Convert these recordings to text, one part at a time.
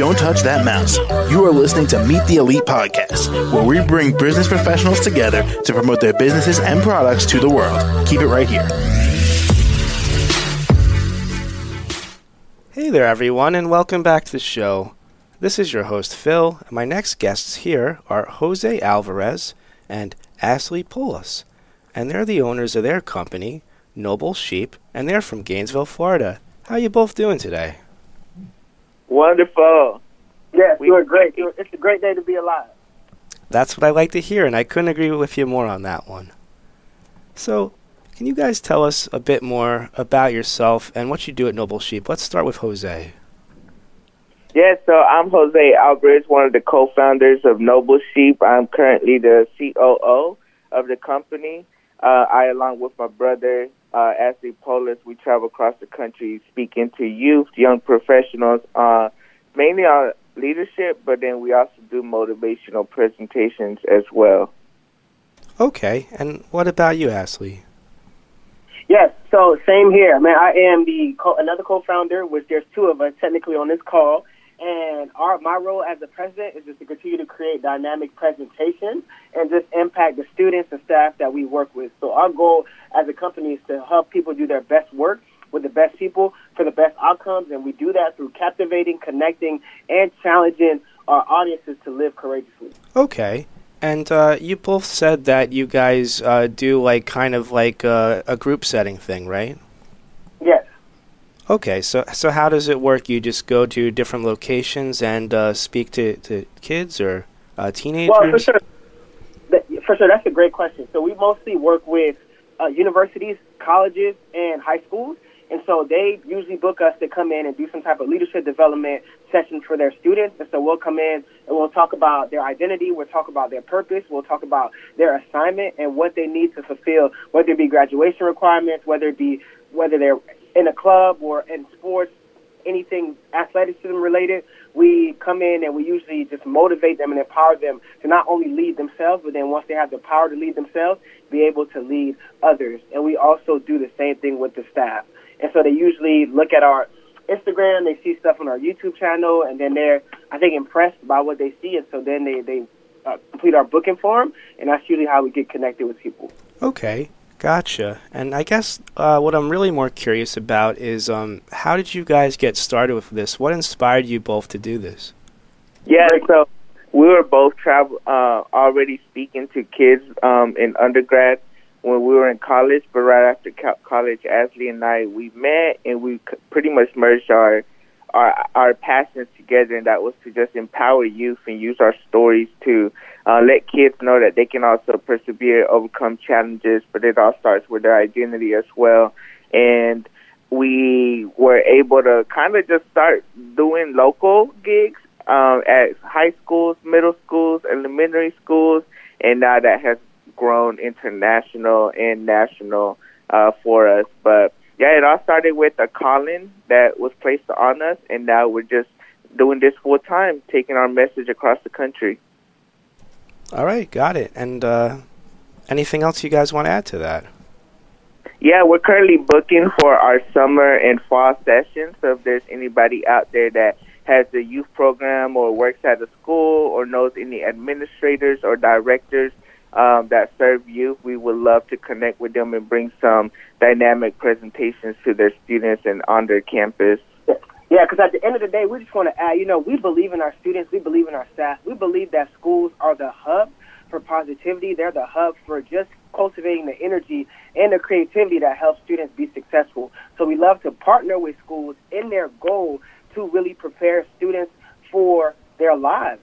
Don't touch that mouse. You are listening to Meet the Elite podcast, where we bring business professionals together to promote their businesses and products to the world. Keep it right here. Hey there, everyone, and welcome back to the show. This is your host, Phil, and my next guests here are Jose Alvarez and Ashley Pollas, and they're the owners of their company, Noble Sheep, and they're from Gainesville, Florida. How you both doing today? Wonderful. Yes, we are great. It's a great day to be alive. That's what I like to hear, and I couldn't agree with you more on that one. So, can you guys tell us a bit more about yourself and what you do at Noble Sheep? Let's start with Jose. Yes, so I'm Jose Alvarez, one of the co-founders of Noble Sheep. I'm currently the COO of the company. Uh, I, along with my brother uh, Ashley Pollas, we travel across the country speaking to youth, young professionals, uh, mainly on leadership, but then we also do motivational presentations as well. Okay, and what about you, Ashley? Yes, so same here. Man, I am the co- another co-founder, which there's two of us technically on this call, and our my role as the president is just to continue to create dynamic presentations and just impact the students and staff that we work with. So our goal as a company is to help people do their best work with the best people for the best outcomes, and we do that through captivating, connecting, and challenging our audiences to live courageously. Okay. And uh, you both said that you guys uh, do like kind of like a, a group setting thing, right? Okay, so so how does it work? You just go to different locations and uh, speak to, to kids or uh, teenagers? Well, for sure. For sure, that's a great question. So we mostly work with uh, universities, colleges, and high schools. And so they usually book us to come in and do some type of leadership development session for their students. And so we'll come in and we'll talk about their identity, we'll talk about their purpose, we'll talk about their assignment and what they need to fulfill, whether it be graduation requirements, whether it be whether they're in a club or in sports, anything athleticism related, we come in and we usually just motivate them and empower them to not only lead themselves, but then once they have the power to lead themselves, be able to lead others. And we also do the same thing with the staff. And so they usually look at our Instagram, they see stuff on our YouTube channel, and then they're, I think, impressed by what they see. And so then they, they uh, complete our booking form, and that's usually how we get connected with people. Okay. Gotcha. And I guess uh, what I'm really more curious about is um, how did you guys get started with this? What inspired you both to do this? Yeah, so we were both travel uh, already speaking to kids um, in undergrad when we were in college, but right after college, Ashley and I we met and we pretty much merged our our our passions together, and that was to just empower youth and use our stories to uh, let kids know that they can also persevere, overcome challenges, but it all starts with their identity as well. And we were able to kind of just start doing local gigs um, at high schools, middle schools, elementary schools, and now that has grown international and national uh, for us. But yeah, it all started with a calling that was placed on us, and now we're just doing this full time, taking our message across the country. All right, got it. And uh, anything else you guys want to add to that? Yeah, we're currently booking for our summer and fall sessions. So if there's anybody out there that has a youth program or works at a school or knows any administrators or directors um, that serve youth, we would love to connect with them and bring some dynamic presentations to their students and on their campus. Yeah, because at the end of the day, we just want to add, you know, we believe in our students, we believe in our staff, we believe that schools are the hub for positivity. They're the hub for just cultivating the energy and the creativity that helps students be successful. So we love to partner with schools in their goal to really prepare students for their lives.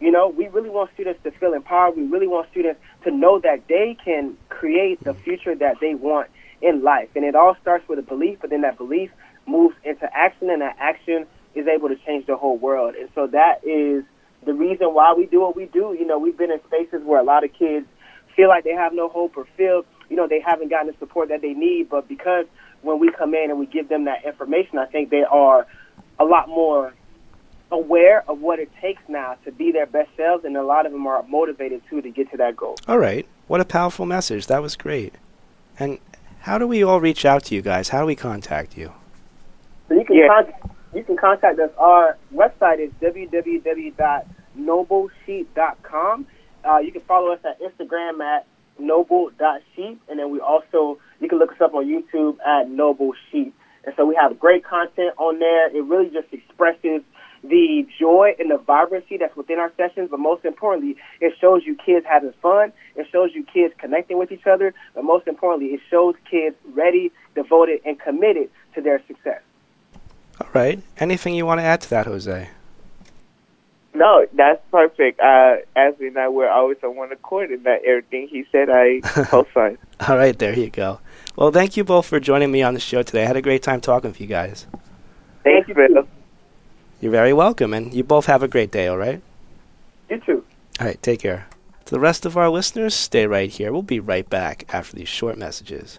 You know, we really want students to feel empowered. We really want students to know that they can create the future that they want in life. And it all starts with a belief, but then that belief moves into action, and that action is able to change the whole world. And so that is the reason why we do what we do. You know, we've been in spaces where a lot of kids feel like they have no hope or feel, you know, they haven't gotten the support that they need. But because when we come in and we give them that information, I think they are a lot more aware of what it takes now to be their best selves, and a lot of them are motivated too to get to that goal. All right. What a powerful message. That was great. And how do we all reach out to you guys? How do we contact you? So you can yeah. contact you can contact us. Our website is www.noblesheep.com. Uh, you can follow us at Instagram at noble.sheep, and then we also you can look us up on YouTube at Noble Sheep. And so we have great content on there. It really just expresses the joy and the vibrancy that's within our sessions, but most importantly, it shows you kids having fun. It shows you kids connecting with each other, but most importantly, it shows kids ready, devoted, and committed to their success. All right. Anything you want to add to that, Jose? No, that's perfect. Uh, Ashley and I were always on one accord in that everything he said, I co-signed. All right, there you go. Well, thank you both for joining me on the show today. I had a great time talking with you guys. Thanks, Phil. You're very welcome, and you both have a great day, all right? You too. All right, take care. To the rest of our listeners, stay right here. We'll be right back after these short messages.